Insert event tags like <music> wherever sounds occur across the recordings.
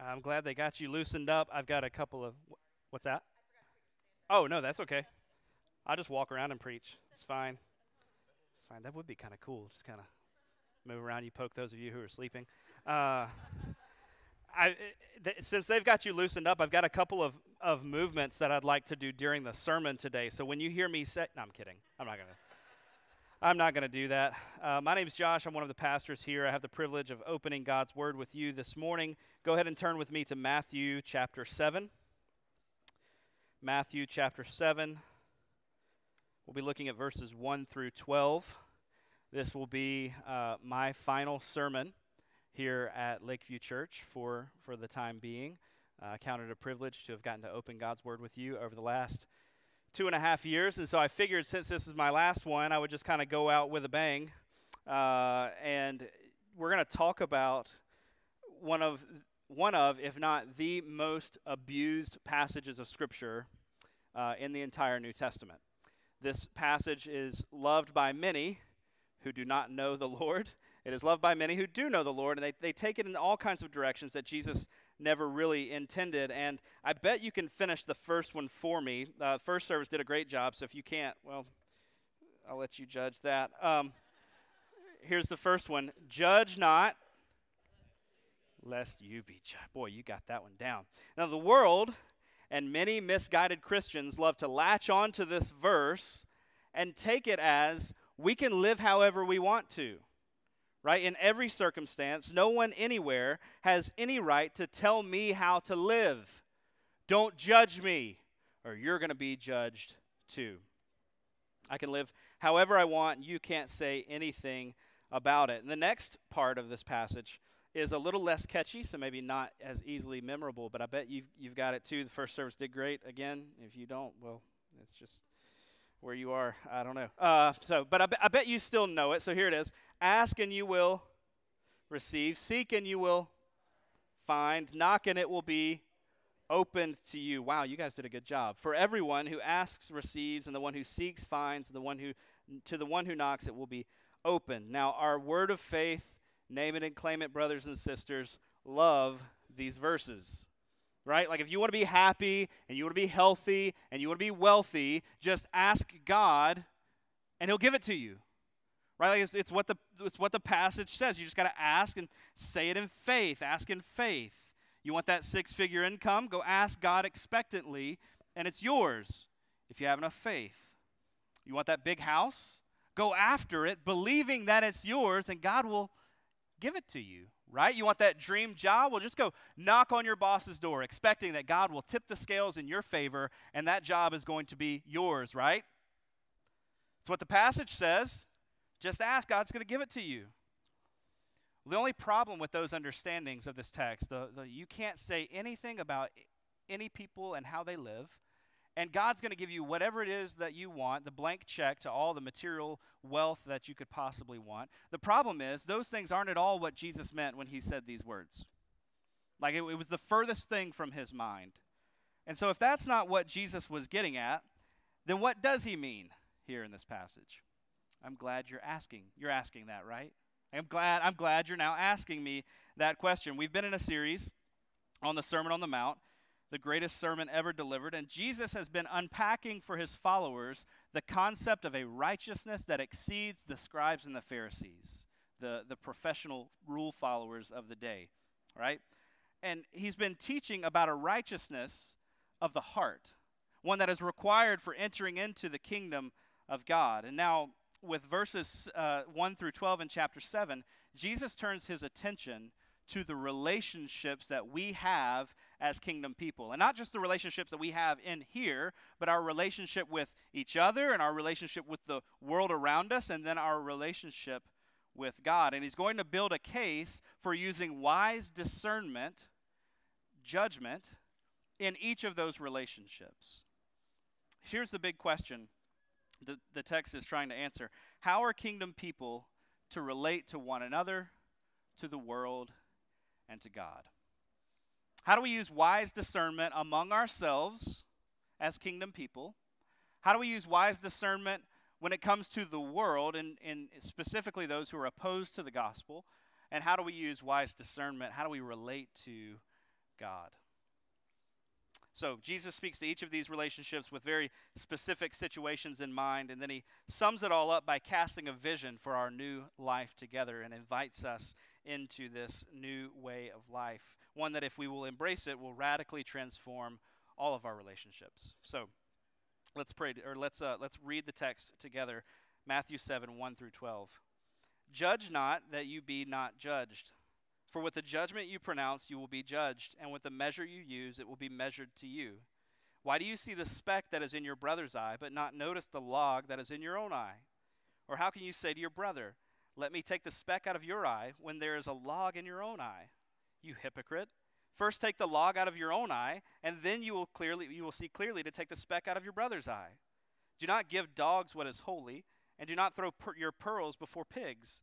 I'm glad they got you loosened up. I've got a couple of. What's that? Oh, no, that's okay. I'll just walk around and preach. It's fine. It's fine. That would be kind of cool. Just kind of move around. You poke those of you who are sleeping. Uh, I, th- since they've got you loosened up, I've got a couple of, of movements that I'd like to do during the sermon today. So when you hear me say, no, I'm kidding. I'm not going to. I'm not going to do that. Uh, my name is Josh. I'm one of the pastors here. I have the privilege of opening God's Word with you this morning. Go ahead and turn with me to Matthew chapter 7. Matthew chapter 7. We'll be looking at verses 1 through 12. This will be uh, my final sermon here at Lakeview Church for, for the time being. Uh, I count it a privilege to have gotten to open God's Word with you over the last two and a half years. And so I figured since this is my last one, I would just kind of go out with a bang. Uh, and we're going to talk about one of, one of, if not the most abused passages of Scripture uh, in the entire New Testament. This passage is loved by many who do not know the <laughs> Lord. It is loved by many who do know the Lord, and they, they take it in all kinds of directions that Jesus never really intended. And I bet you can finish the first one for me. Uh, first service did a great job, so if you can't, well, I'll let you judge that. Um, here's the first one Judge not, lest you be judged. Boy, you got that one down. Now, the world and many misguided Christians love to latch on to this verse and take it as we can live however we want to right? In every circumstance, no one anywhere has any right to tell me how to live. Don't judge me, or you're going to be judged too. I can live however I want, you can't say anything about it. And the next part of this passage is a little less catchy, so maybe not as easily memorable, but I bet you've, you've got it too. The first service did great. Again, if you don't, well, it's just where you are. I don't know. Uh, so, but I, be, I bet you still know it. So here it is Ask and you will receive, seek and you will find, knock and it will be opened to you. Wow, you guys did a good job. For everyone who asks receives, and the one who seeks finds, and the one who to the one who knocks it will be open. Now, our word of faith, name it and claim it, brothers and sisters, love these verses right? Like if you want to be happy and you want to be healthy and you want to be wealthy, just ask God and he'll give it to you. Right? Like it's, it's what the it's what the passage says. You just got to ask and say it in faith. Ask in faith. You want that six-figure income? Go ask God expectantly and it's yours if you have enough faith. You want that big house? Go after it believing that it's yours and God will give it to you right? You want that dream job? Well, just go knock on your boss's door, expecting that God will tip the scales in your favor and that job is going to be yours, right? It's what the passage says. Just ask, God's going to give it to you. The only problem with those understandings of this text, the, the, you can't say anything about any people and how they live and God's going to give you whatever it is that you want, the blank check to all the material wealth that you could possibly want. The problem is, those things aren't at all what Jesus meant when he said these words. Like it, it was the furthest thing from his mind. And so, if that's not what Jesus was getting at, then what does he mean here in this passage? I'm glad you're asking. You're asking that, right? I'm glad I'm glad you're now asking me that question. We've been in a series on the Sermon on the Mount, the greatest sermon ever delivered. And Jesus has been unpacking for his followers the concept of a righteousness that exceeds the scribes and the Pharisees, the, the professional rule followers of the day, right? And he's been teaching about a righteousness of the heart, one that is required for entering into the kingdom of God. And now, with verses uh, 1 through 12 in chapter 7, Jesus turns his attention to the relationships that we have as kingdom people. And not just the relationships that we have in here, but our relationship with each other and our relationship with the world around us, and then our relationship with God. And he's going to build a case for using wise discernment, judgment, in each of those relationships. Here's the big question the, the text is trying to answer How are kingdom people to relate to one another, to the world, and to God. How do we use wise discernment among ourselves as kingdom people? How do we use wise discernment when it comes to the world and, and specifically those who are opposed to the gospel? And how do we use wise discernment? How do we relate to God. So Jesus speaks to each of these relationships with very specific situations in mind, and then he sums it all up by casting a vision for our new life together and invites us into this new way of life. One that, if we will embrace it, will radically transform all of our relationships. So let's pray, or let's, uh, let's read the text together Matthew 7 1 through 12. Judge not that you be not judged. For with the judgment you pronounce, you will be judged, and with the measure you use, it will be measured to you. Why do you see the speck that is in your brother's eye, but not notice the log that is in your own eye? Or how can you say to your brother, Let me take the speck out of your eye, when there is a log in your own eye? You hypocrite. First take the log out of your own eye, and then you will clearly you will see clearly to take the speck out of your brother's eye. Do not give dogs what is holy, and do not throw per- your pearls before pigs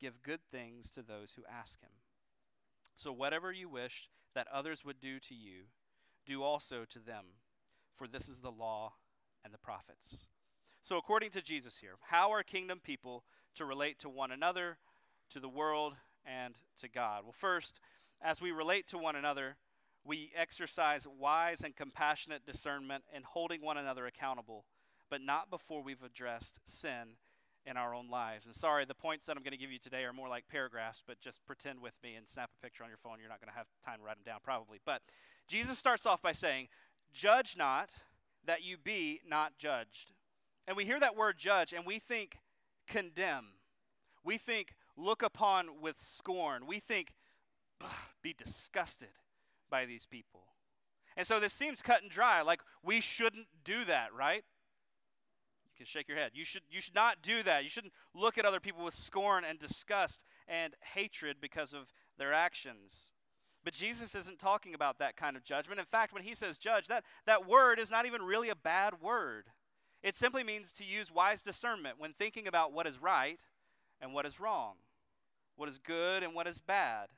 give good things to those who ask him. So whatever you wish that others would do to you, do also to them, for this is the law and the prophets. So, according to Jesus here, how are kingdom people to relate to one another, to the world, and to God? Well, first, as we relate to one another, we exercise wise and compassionate discernment in holding one another accountable, but not before we've addressed sin in our own lives. And sorry, the points that I'm going to give you today are more like paragraphs, but just pretend with me and snap a picture on your phone. You're not going to have time to write them down, probably. But Jesus starts off by saying, Judge not that you be not judged. And we hear that word judge and we think condemn. We think look upon with scorn. We think be disgusted by these people. And so this seems cut and dry, like we shouldn't do that, right? Can shake your head. You should, you should not do that. You shouldn't look at other people with scorn and disgust and hatred because of their actions. But Jesus isn't talking about that kind of judgment. In fact, when he says judge, that, that word is not even really a bad word. It simply means to use wise discernment when thinking about what is right and what is wrong, what is good and what is bad.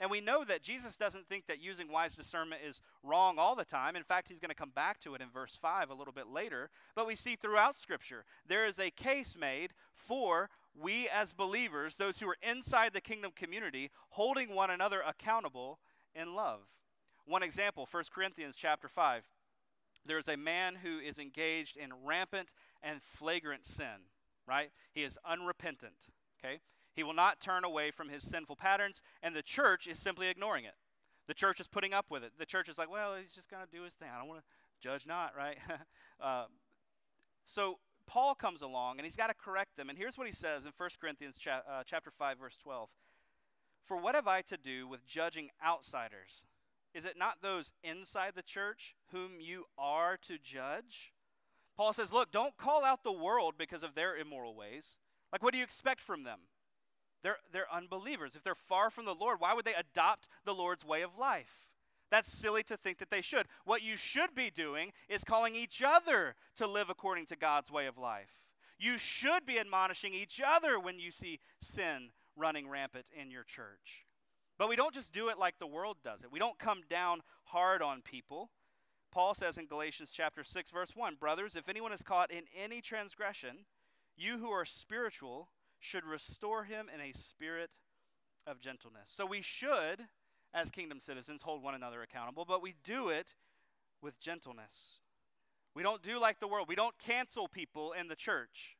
And we know that Jesus doesn't think that using wise discernment is wrong all the time. In fact, he's going to come back to it in verse 5 a little bit later. But we see throughout Scripture, there is a case made for we as believers, those who are inside the kingdom community, holding one another accountable in love. One example, 1 Corinthians chapter 5. There is a man who is engaged in rampant and flagrant sin, right? He is unrepentant, okay? He will not turn away from his sinful patterns, and the church is simply ignoring it. The church is putting up with it. The church is like, well, he's just going to do his thing. I don't want to judge not, right? <laughs> uh, so Paul comes along, and he's got to correct them. And here's what he says in 1 Corinthians cha- uh, chapter 5, verse 12. For what have I to do with judging outsiders? Is it not those inside the church whom you are to judge? Paul says, Look, don't call out the world because of their immoral ways. Like, what do you expect from them? They're, they're unbelievers. If they're far from the Lord, why would they adopt the Lord's way of life? That's silly to think that they should. What you should be doing is calling each other to live according to God's way of life. You should be admonishing each other when you see sin running rampant in your church. But we don't just do it like the world does it. We don't come down hard on people. Paul says in Galatians chapter 6 verse 1, "Brothers, if anyone is caught in any transgression, you who are spiritual should restore him in a spirit of gentleness. So we should, as kingdom citizens, hold one another accountable, but we do it with gentleness. We don't do like the world. We don't cancel people in the church,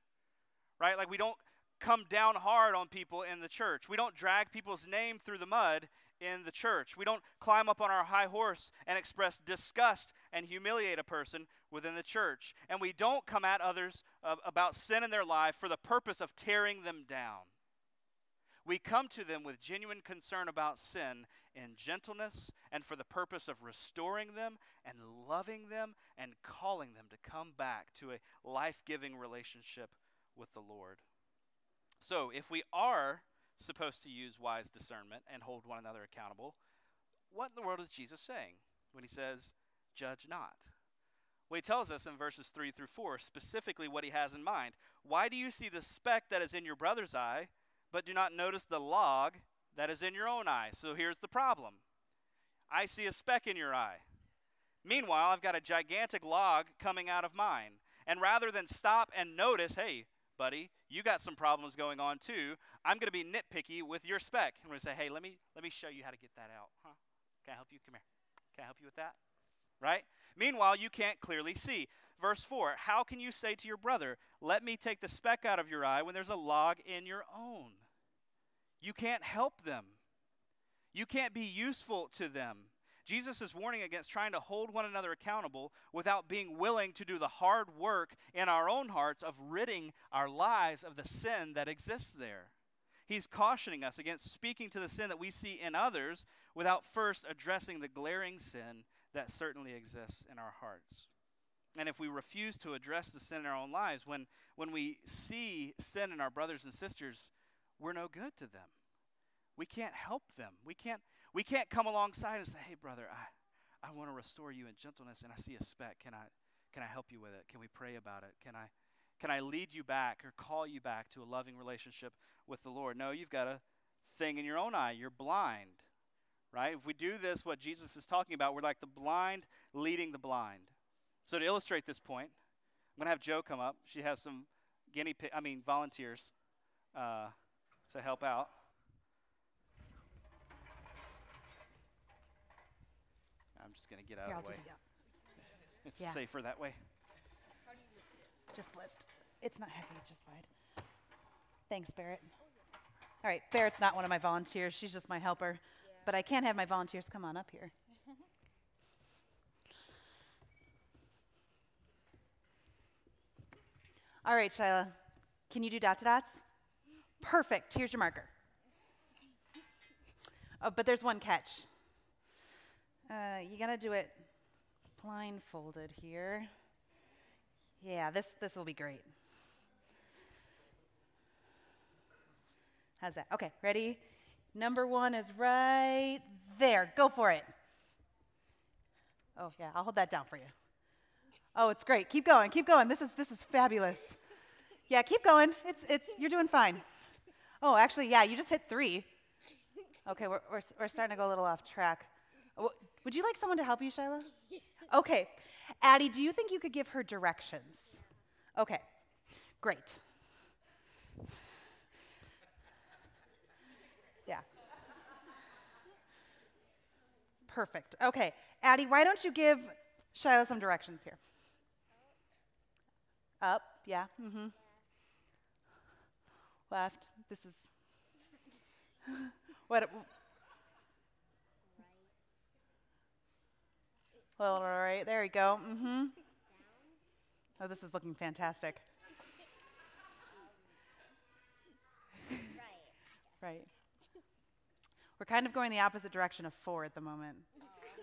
right? Like we don't come down hard on people in the church. We don't drag people's name through the mud in the church. We don't climb up on our high horse and express disgust and humiliate a person within the church. And we don't come at others uh, about sin in their life for the purpose of tearing them down. We come to them with genuine concern about sin in gentleness and for the purpose of restoring them and loving them and calling them to come back to a life giving relationship with the Lord. So, if we are supposed to use wise discernment and hold one another accountable, what in the world is Jesus saying when he says, judge not. Well, he tells us in verses 3 through 4 specifically what he has in mind. Why do you see the speck that is in your brother's eye, but do not notice the log that is in your own eye? So here's the problem I see a speck in your eye. Meanwhile, I've got a gigantic log coming out of mine. And rather than stop and notice, hey, buddy, you got some problems going on too, I'm going to be nitpicky with your speck. I'm going to say, hey, let me, let me show you how to get that out. Huh? Can I help you? Come here. Can I help you with that? Right? Meanwhile, you can't clearly see. Verse 4 How can you say to your brother, Let me take the speck out of your eye when there's a log in your own? You can't help them. You can't be useful to them. Jesus is warning against trying to hold one another accountable without being willing to do the hard work in our own hearts of ridding our lives of the sin that exists there. He's cautioning us against speaking to the sin that we see in others without first addressing the glaring sin that certainly exists in our hearts. And if we refuse to address the sin in our own lives, when, when we see sin in our brothers and sisters, we're no good to them. We can't help them. We can't, we can't come alongside and say, hey, brother, I, I want to restore you in gentleness and I see a speck. Can I, can I help you with it? Can we pray about it? Can I, can I lead you back or call you back to a loving relationship with the Lord? No, you've got a thing in your own eye. You're blind, right? If we do this, what Jesus is talking about, we're like the blind leading the blind. So to illustrate this point, I'm going to have Joe come up. She has some guinea pig, I mean, volunteers uh, to help out. I'm just going to get out Here, of I'll the way. do the, <laughs> It's Yeah. safer that way. just lift. It's not heavy, it's just wide. Thanks, Barrett. All right, Barrett's not one of my volunteers. She's just my helper. But I can't have my volunteers come on up here. <laughs> All right, Shyla. Can you do dot to dots? Perfect. Here's your marker. Oh, but there's one catch. Uh, you gotta do it blindfolded here. Yeah, this this will be great. How's that? Okay, ready? Number one is right there. Go for it. Oh yeah, I'll hold that down for you. Oh, it's great. Keep going. Keep going. This is this is fabulous. Yeah, keep going. It's it's you're doing fine. Oh, actually, yeah, you just hit three. Okay, we're we're, we're starting to go a little off track. Would you like someone to help you, Shiloh? <laughs> Okay. Addie, do you think you could give her directions? Okay, great. Yeah. Perfect. Okay, Addie, why don't you give Shiloh some directions here? Up, yeah, mm-hmm. Left, this is. <laughs> what? Little right, there you go. Mm-hmm. Oh, this is looking fantastic. Right. We're kind of going the opposite direction of four at the moment. <laughs>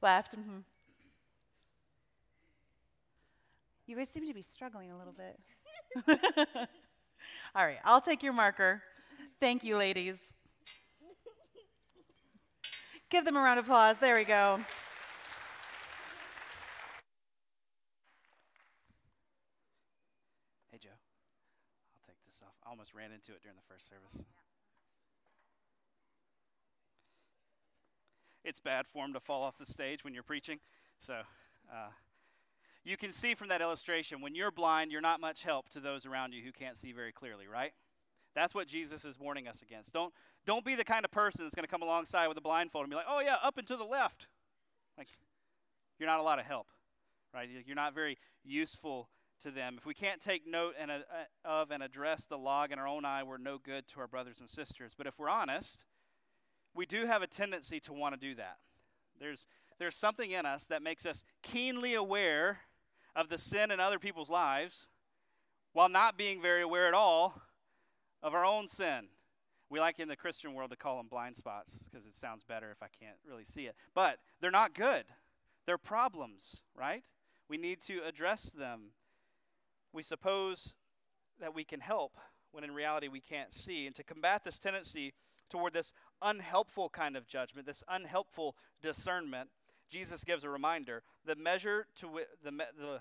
Left. Mm-hmm. You guys seem to be struggling a little bit. <laughs> All right, I'll take your marker. Thank you, ladies. Give them a round of applause. There we go. Hey, Joe. I'll take this off. I almost ran into it during the first service. It's bad form to fall off the stage when you're preaching. So, uh, you can see from that illustration when you're blind, you're not much help to those around you who can't see very clearly, right? That's what Jesus is warning us against. Don't, don't be the kind of person that's going to come alongside with a blindfold and be like, oh, yeah, up and to the left. Like, you're not a lot of help, right? You're not very useful to them. If we can't take note and, uh, of and address the log in our own eye, we're no good to our brothers and sisters. But if we're honest, we do have a tendency to want to do that. There's, there's something in us that makes us keenly aware of the sin in other people's lives while not being very aware at all of our own sin. We like in the Christian world to call them blind spots because it sounds better if I can't really see it. But they're not good. They're problems, right? We need to address them. We suppose that we can help when in reality we can't see. And to combat this tendency, toward this unhelpful kind of judgment, this unhelpful discernment, Jesus gives a reminder. The measure to wi- the, me- the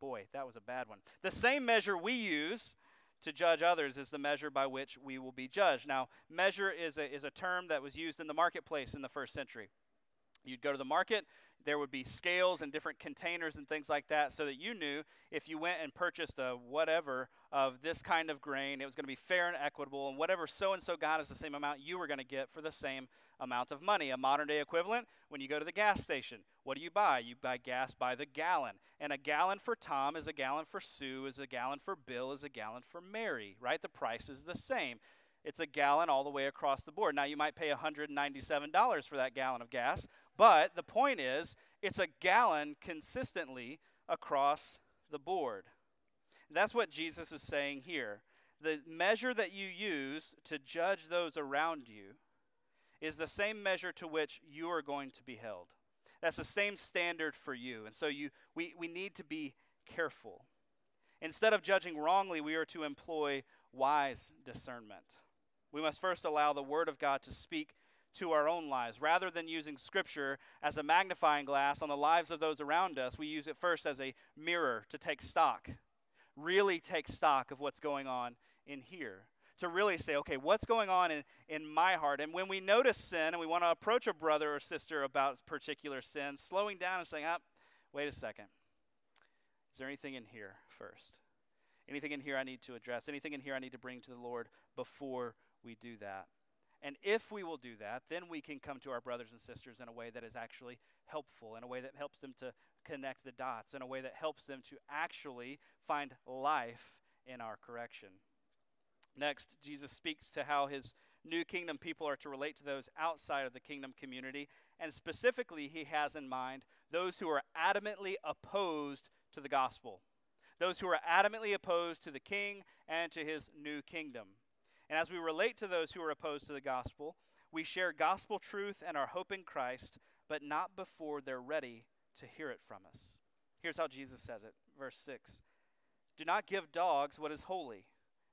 boy, that was a bad one. The same measure we use to judge others is the measure by which we will be judged. Now, measure is a, is a term that was used in the marketplace in the first century. You'd go to the market, there would be scales and different containers and things like that so that you knew if you went and purchased a whatever of this kind of grain, it was going to be fair and equitable, and whatever so and so got is the same amount you were going to get for the same amount of money. A modern day equivalent, when you go to the gas station, what do you buy? You buy gas by the gallon. And a gallon for Tom is a gallon for Sue, is a gallon for Bill, is a gallon for Mary, right? The price is the same. It's a gallon all the way across the board. Now, you might pay $197 for that gallon of gas, but the point is, it's a gallon consistently across the board. That's what Jesus is saying here. The measure that you use to judge those around you is the same measure to which you are going to be held. That's the same standard for you. And so you, we, we need to be careful. Instead of judging wrongly, we are to employ wise discernment. We must first allow the Word of God to speak to our own lives. Rather than using Scripture as a magnifying glass on the lives of those around us, we use it first as a mirror to take stock, really take stock of what's going on in here. To really say, okay, what's going on in, in my heart? And when we notice sin and we want to approach a brother or sister about particular sin, slowing down and saying, ah, wait a second. Is there anything in here first? Anything in here I need to address? Anything in here I need to bring to the Lord before we do that? And if we will do that, then we can come to our brothers and sisters in a way that is actually helpful, in a way that helps them to connect the dots, in a way that helps them to actually find life in our correction. Next, Jesus speaks to how his new kingdom people are to relate to those outside of the kingdom community. And specifically, he has in mind those who are adamantly opposed to the gospel, those who are adamantly opposed to the king and to his new kingdom. And as we relate to those who are opposed to the gospel, we share gospel truth and our hope in Christ, but not before they're ready to hear it from us. Here's how Jesus says it, verse 6 Do not give dogs what is holy,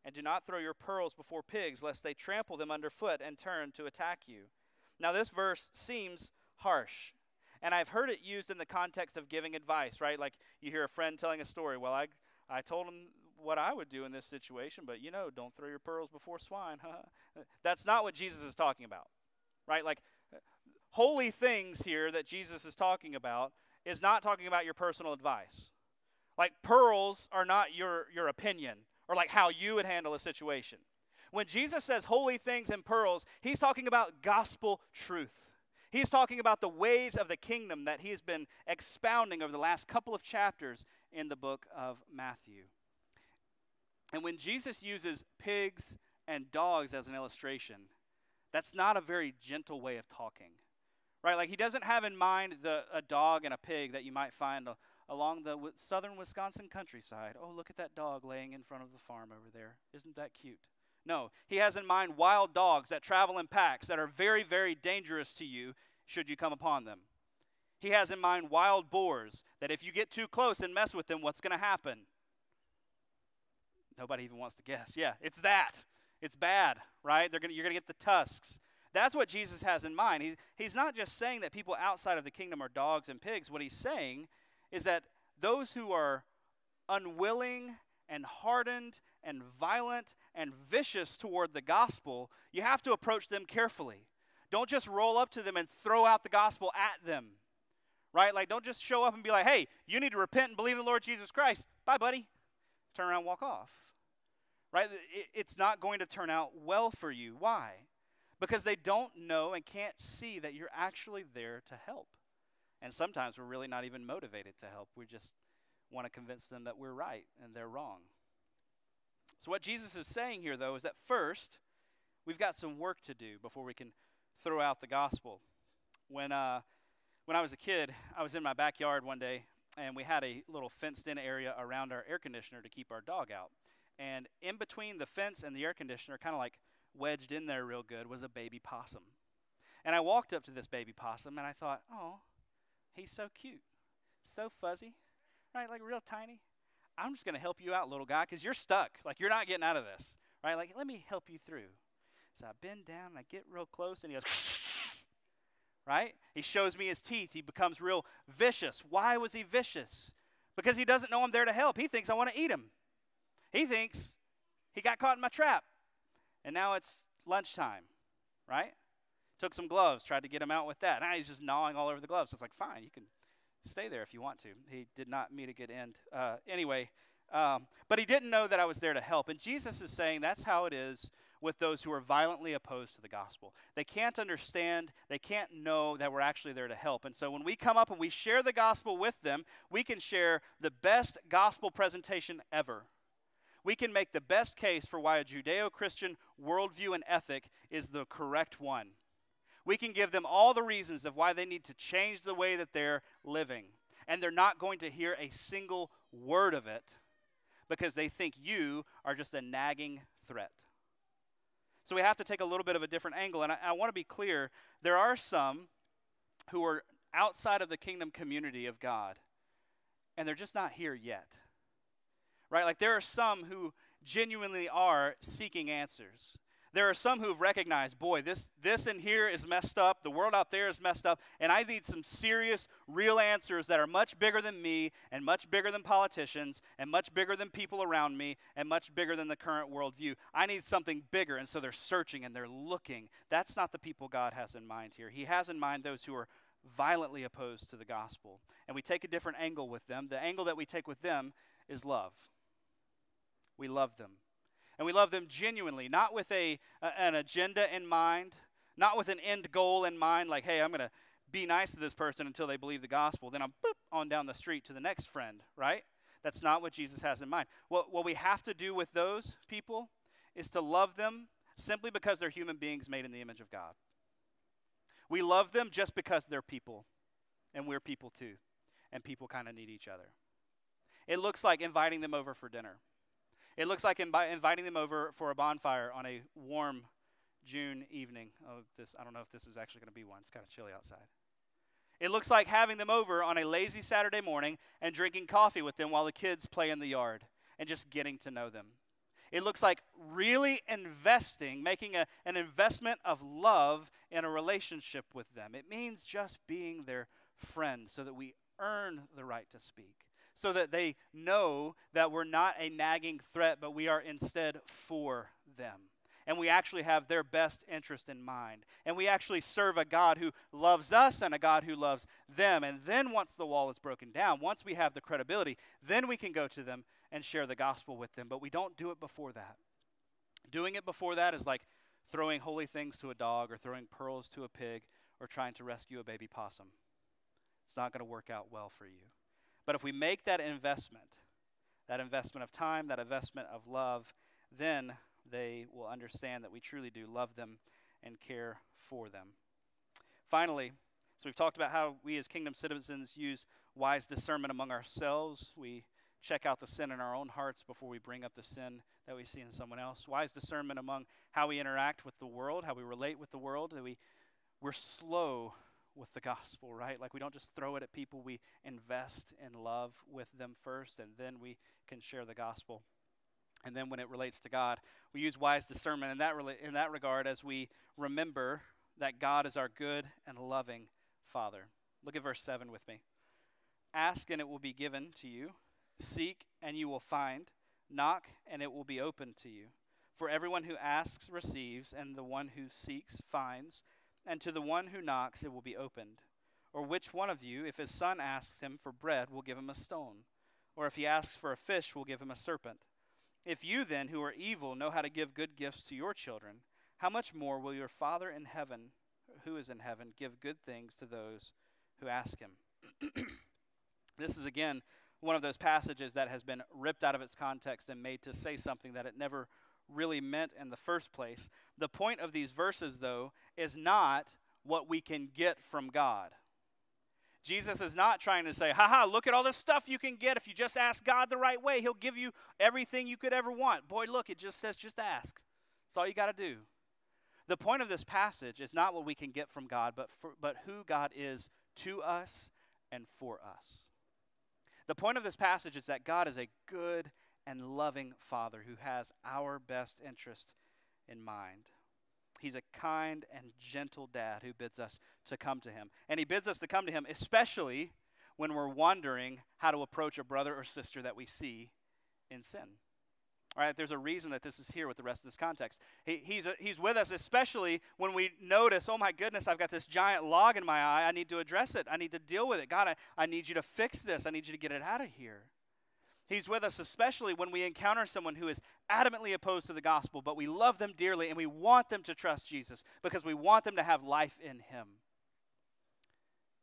and do not throw your pearls before pigs, lest they trample them underfoot and turn to attack you. Now, this verse seems harsh. And I've heard it used in the context of giving advice, right? Like you hear a friend telling a story. Well, I, I told him what I would do in this situation, but you know, don't throw your pearls before swine. <laughs> That's not what Jesus is talking about, right? Like, holy things here that Jesus is talking about is not talking about your personal advice. Like, pearls are not your, your opinion or like how you would handle a situation. When Jesus says holy things and pearls, he's talking about gospel truth. He's talking about the ways of the kingdom that he has been expounding over the last couple of chapters in the book of Matthew. And when Jesus uses pigs and dogs as an illustration, that's not a very gentle way of talking. Right? Like he doesn't have in mind the, a dog and a pig that you might find a, along the w- southern Wisconsin countryside. Oh, look at that dog laying in front of the farm over there. Isn't that cute? No, he has in mind wild dogs that travel in packs that are very, very dangerous to you should you come upon them. He has in mind wild boars that if you get too close and mess with them, what's going to happen? Nobody even wants to guess. Yeah, it's that. It's bad, right? They're gonna, you're going to get the tusks. That's what Jesus has in mind. He, he's not just saying that people outside of the kingdom are dogs and pigs. What he's saying is that those who are unwilling and hardened and violent and vicious toward the gospel, you have to approach them carefully. Don't just roll up to them and throw out the gospel at them. Right? Like, don't just show up and be like, hey, you need to repent and believe in the Lord Jesus Christ. Bye, buddy. Turn around walk off. Right? It's not going to turn out well for you. Why? Because they don't know and can't see that you're actually there to help. And sometimes we're really not even motivated to help. We just want to convince them that we're right and they're wrong. So, what Jesus is saying here, though, is that first, we've got some work to do before we can throw out the gospel. When, uh, when I was a kid, I was in my backyard one day, and we had a little fenced in area around our air conditioner to keep our dog out. And in between the fence and the air conditioner, kind of like wedged in there real good, was a baby possum. And I walked up to this baby possum and I thought, oh, he's so cute, so fuzzy, right? Like real tiny. I'm just going to help you out, little guy, because you're stuck. Like you're not getting out of this, right? Like, let me help you through. So I bend down and I get real close, and he goes, <laughs> right? He shows me his teeth. He becomes real vicious. Why was he vicious? Because he doesn't know I'm there to help. He thinks I want to eat him. He thinks he got caught in my trap. And now it's lunchtime, right? Took some gloves, tried to get him out with that. Now he's just gnawing all over the gloves. It's like, fine, you can stay there if you want to. He did not meet a good end. Uh, anyway, um, but he didn't know that I was there to help. And Jesus is saying that's how it is with those who are violently opposed to the gospel. They can't understand, they can't know that we're actually there to help. And so when we come up and we share the gospel with them, we can share the best gospel presentation ever. We can make the best case for why a Judeo Christian worldview and ethic is the correct one. We can give them all the reasons of why they need to change the way that they're living. And they're not going to hear a single word of it because they think you are just a nagging threat. So we have to take a little bit of a different angle. And I, I want to be clear there are some who are outside of the kingdom community of God, and they're just not here yet. Right? Like there are some who genuinely are seeking answers. There are some who've recognized, boy, this, this in here is messed up. The world out there is messed up. And I need some serious, real answers that are much bigger than me, and much bigger than politicians, and much bigger than people around me, and much bigger than the current worldview. I need something bigger. And so they're searching and they're looking. That's not the people God has in mind here. He has in mind those who are violently opposed to the gospel. And we take a different angle with them. The angle that we take with them is love. We love them and we love them genuinely, not with a, an agenda in mind, not with an end goal in mind, like, hey, I'm going to be nice to this person until they believe the gospel. Then I'm boop, on down the street to the next friend, right? That's not what Jesus has in mind. What, what we have to do with those people is to love them simply because they're human beings made in the image of God. We love them just because they're people, and we're people too, and people kind of need each other. It looks like inviting them over for dinner. It looks like invi- inviting them over for a bonfire on a warm June evening. Oh, this I don't know if this is actually going to be one. It's kind of chilly outside. It looks like having them over on a lazy Saturday morning and drinking coffee with them while the kids play in the yard and just getting to know them. It looks like really investing, making a, an investment of love in a relationship with them. It means just being their friend so that we earn the right to speak so that they know that we're not a nagging threat, but we are instead for them. And we actually have their best interest in mind. And we actually serve a God who loves us and a God who loves them. And then, once the wall is broken down, once we have the credibility, then we can go to them and share the gospel with them. But we don't do it before that. Doing it before that is like throwing holy things to a dog or throwing pearls to a pig or trying to rescue a baby possum. It's not going to work out well for you. But if we make that investment, that investment of time, that investment of love, then they will understand that we truly do love them and care for them. Finally, so we've talked about how we as kingdom citizens use wise discernment among ourselves. We check out the sin in our own hearts before we bring up the sin that we see in someone else. Wise discernment among how we interact with the world, how we relate with the world. That we we're slow with the gospel, right? Like we don't just throw it at people, we invest in love with them first, and then we can share the gospel. And then when it relates to God, we use wise discernment in that, in that regard as we remember that God is our good and loving Father. Look at verse 7 with me. Ask and it will be given to you. Seek and you will find. Knock and it will be opened to you. For everyone who asks receives, and the one who seeks finds and to the one who knocks it will be opened. Or which one of you, if his son asks him for bread, will give him a stone? Or if he asks for a fish, will give him a serpent? If you then, who are evil, know how to give good gifts to your children, how much more will your Father in heaven, who is in heaven, give good things to those who ask him? <clears throat> this is again one of those passages that has been ripped out of its context and made to say something that it never really meant in the first place. The point of these verses, though, is not what we can get from God. Jesus is not trying to say, haha, look at all this stuff you can get if you just ask God the right way. He'll give you everything you could ever want. Boy, look, it just says just ask. That's all you got to do. The point of this passage is not what we can get from God, but, for, but who God is to us and for us. The point of this passage is that God is a good and loving Father who has our best interest in mind. He's a kind and gentle dad who bids us to come to him. And he bids us to come to him, especially when we're wondering how to approach a brother or sister that we see in sin. All right, there's a reason that this is here with the rest of this context. He, he's, a, he's with us, especially when we notice, oh my goodness, I've got this giant log in my eye. I need to address it. I need to deal with it. God, I, I need you to fix this. I need you to get it out of here. He's with us, especially when we encounter someone who is adamantly opposed to the gospel, but we love them dearly and we want them to trust Jesus because we want them to have life in Him.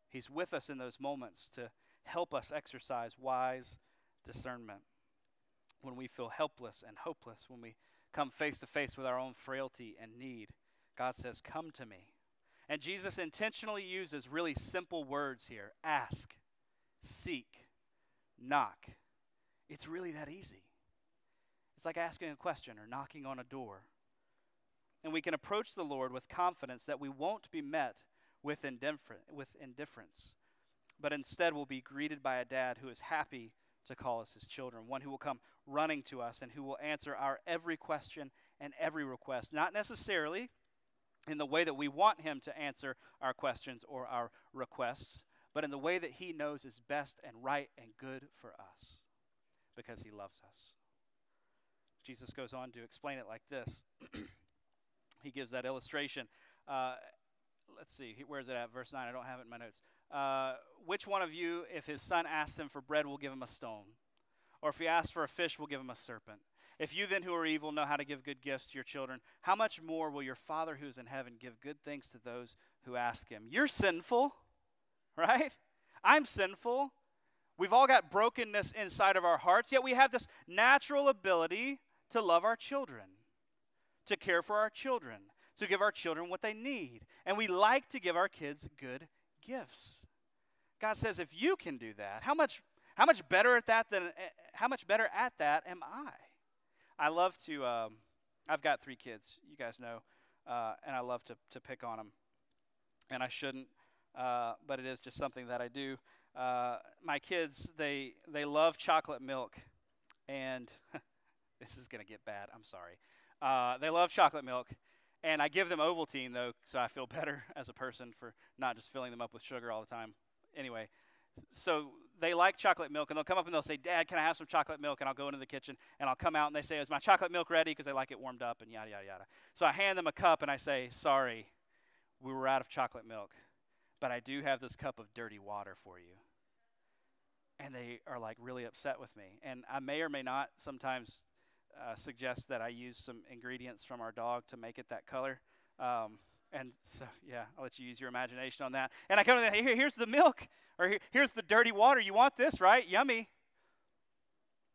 He's with us in those moments to help us exercise wise discernment. When we feel helpless and hopeless, when we come face to face with our own frailty and need, God says, Come to me. And Jesus intentionally uses really simple words here ask, seek, knock. It's really that easy. It's like asking a question or knocking on a door. And we can approach the Lord with confidence that we won't be met with, with indifference, but instead will be greeted by a dad who is happy to call us his children, one who will come running to us and who will answer our every question and every request, not necessarily in the way that we want him to answer our questions or our requests, but in the way that he knows is best and right and good for us because he loves us. Jesus goes on to explain it like this. <clears throat> he gives that illustration. Uh, let's see, where's it at? Verse 9. I don't have it in my notes. Uh, which one of you, if his son asks him for bread, will give him a stone? Or if he asks for a fish, will give him a serpent? If you then, who are evil, know how to give good gifts to your children, how much more will your Father who is in heaven give good things to those who ask him? You're sinful, <laughs> right? I'm sinful. We've all got brokenness inside of our hearts, yet we have this natural ability to love our children, to care for our children, to give our children what they need. And we like to give our kids good gifts. God says, if you can do that, how much, how much better at that than eh, how much better at that am I? I love to. Um, I've got three kids, you guys know, uh, and I love to to pick on them, and I shouldn't, uh, but it is just something that I do. Uh, my kids, they they love chocolate milk, and <laughs> this is gonna get bad. I'm sorry. Uh, they love chocolate milk, and I give them Ovaltine though, so I feel <laughs> better as a person for not just filling them up with sugar all the time. Anyway, so they like chocolate milk, and they'll come up and they'll say, "Dad, can I have some chocolate milk?" And I'll go into the kitchen and I'll come out and they say, "Is my chocolate milk ready?" Because they like it warmed up and yada yada yada. So I hand them a cup and I say, "Sorry, we were out of chocolate milk, but I do have this cup of dirty water for you." and they are like really upset with me. And I may or may not sometimes uh, suggest that I use some ingredients from our dog to make it that color. Um, and so, yeah, I'll let you use your imagination on that. And I come to that, here, here's the milk, or here, here's the dirty water. You want this, right? Yummy.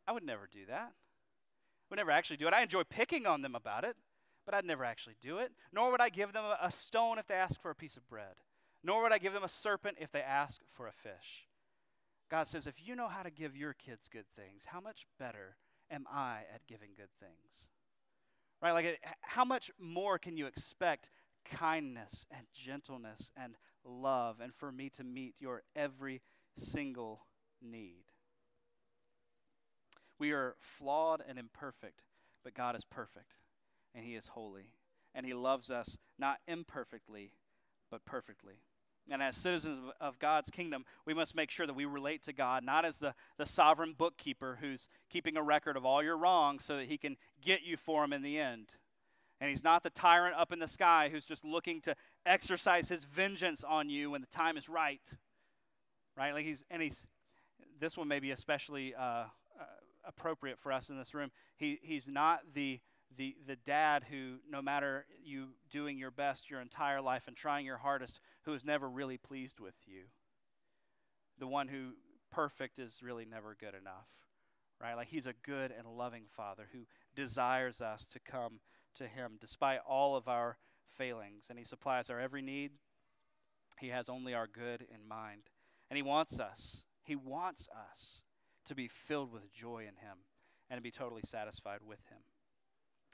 I would never do that. Would never actually do it. I enjoy picking on them about it, but I'd never actually do it. Nor would I give them a, a stone if they ask for a piece of bread. Nor would I give them a serpent if they ask for a fish. God says, if you know how to give your kids good things, how much better am I at giving good things? Right? Like, how much more can you expect kindness and gentleness and love and for me to meet your every single need? We are flawed and imperfect, but God is perfect and He is holy. And He loves us not imperfectly, but perfectly. And as citizens of God's kingdom, we must make sure that we relate to God not as the, the sovereign bookkeeper who's keeping a record of all your wrongs so that he can get you for him in the end. And he's not the tyrant up in the sky who's just looking to exercise his vengeance on you when the time is right. Right? Like he's, and he's, this one may be especially uh, uh, appropriate for us in this room. He, he's not the the, the dad who, no matter you doing your best your entire life and trying your hardest, who is never really pleased with you. The one who perfect is really never good enough, right? Like he's a good and loving father who desires us to come to him despite all of our failings, and he supplies our every need. He has only our good in mind, and he wants us. He wants us to be filled with joy in him and to be totally satisfied with him.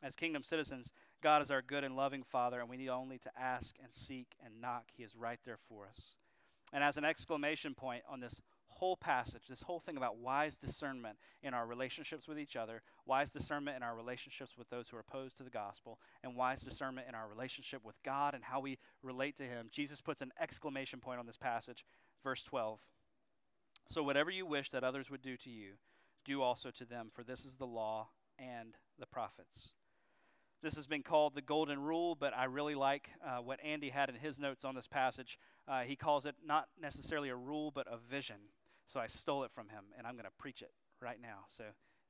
As kingdom citizens, God is our good and loving Father, and we need only to ask and seek and knock. He is right there for us. And as an exclamation point on this whole passage, this whole thing about wise discernment in our relationships with each other, wise discernment in our relationships with those who are opposed to the gospel, and wise discernment in our relationship with God and how we relate to Him, Jesus puts an exclamation point on this passage, verse 12. So, whatever you wish that others would do to you, do also to them, for this is the law and the prophets. This has been called the golden rule, but I really like uh, what Andy had in his notes on this passage. Uh, he calls it not necessarily a rule, but a vision. So I stole it from him, and I'm going to preach it right now. So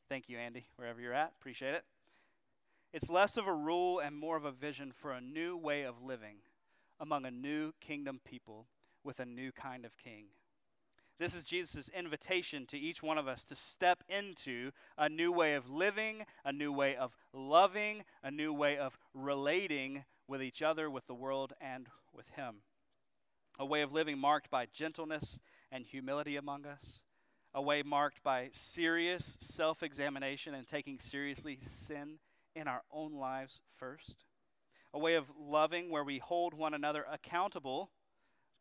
thank you, Andy, wherever you're at. Appreciate it. It's less of a rule and more of a vision for a new way of living among a new kingdom people with a new kind of king. This is Jesus' invitation to each one of us to step into a new way of living, a new way of loving, a new way of relating with each other, with the world, and with Him. A way of living marked by gentleness and humility among us, a way marked by serious self examination and taking seriously sin in our own lives first, a way of loving where we hold one another accountable,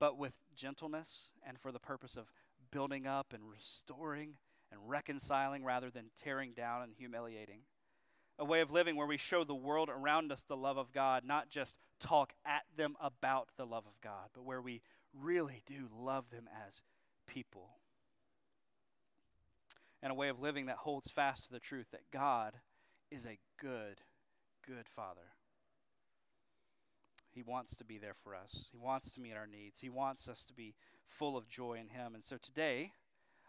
but with gentleness and for the purpose of building up and restoring and reconciling rather than tearing down and humiliating. A way of living where we show the world around us the love of God, not just talk at them about the love of God, but where we really do love them as people. And a way of living that holds fast to the truth that God is a good, good Father. He wants to be there for us. He wants to meet our needs. He wants us to be full of joy in Him. And so today,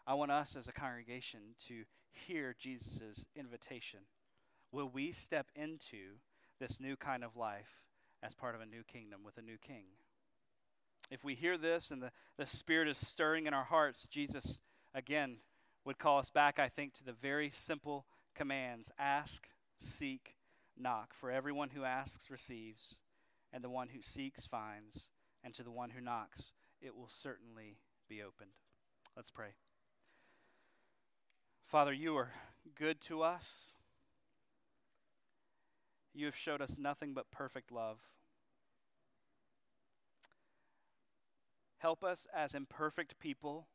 I want us as a congregation to hear Jesus' invitation. Will we step into this new kind of life as part of a new kingdom with a new king? If we hear this and the, the Spirit is stirring in our hearts, Jesus, again, would call us back, I think, to the very simple commands ask, seek, knock. For everyone who asks receives, and the one who seeks finds, and to the one who knocks it will certainly be opened. Let's pray. Father, you are good to us. You have showed us nothing but perfect love. Help us as imperfect people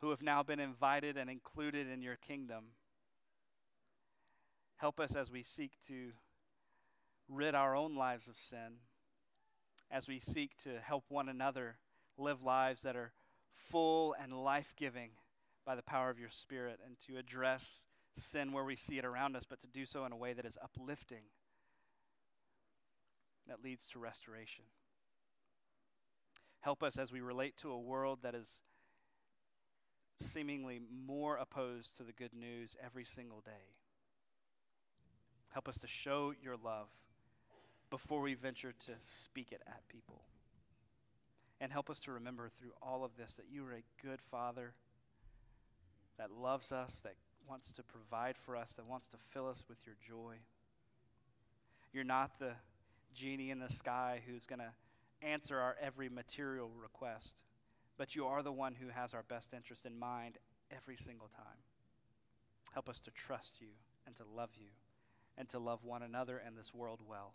who have now been invited and included in your kingdom. Help us as we seek to rid our own lives of sin, as we seek to help one another live lives that are full and life giving by the power of your Spirit, and to address sin where we see it around us, but to do so in a way that is uplifting, that leads to restoration. Help us as we relate to a world that is seemingly more opposed to the good news every single day. Help us to show your love before we venture to speak it at people. And help us to remember through all of this that you are a good Father that loves us, that wants to provide for us, that wants to fill us with your joy. You're not the genie in the sky who's going to answer our every material request, but you are the one who has our best interest in mind every single time. Help us to trust you and to love you and to love one another and this world well.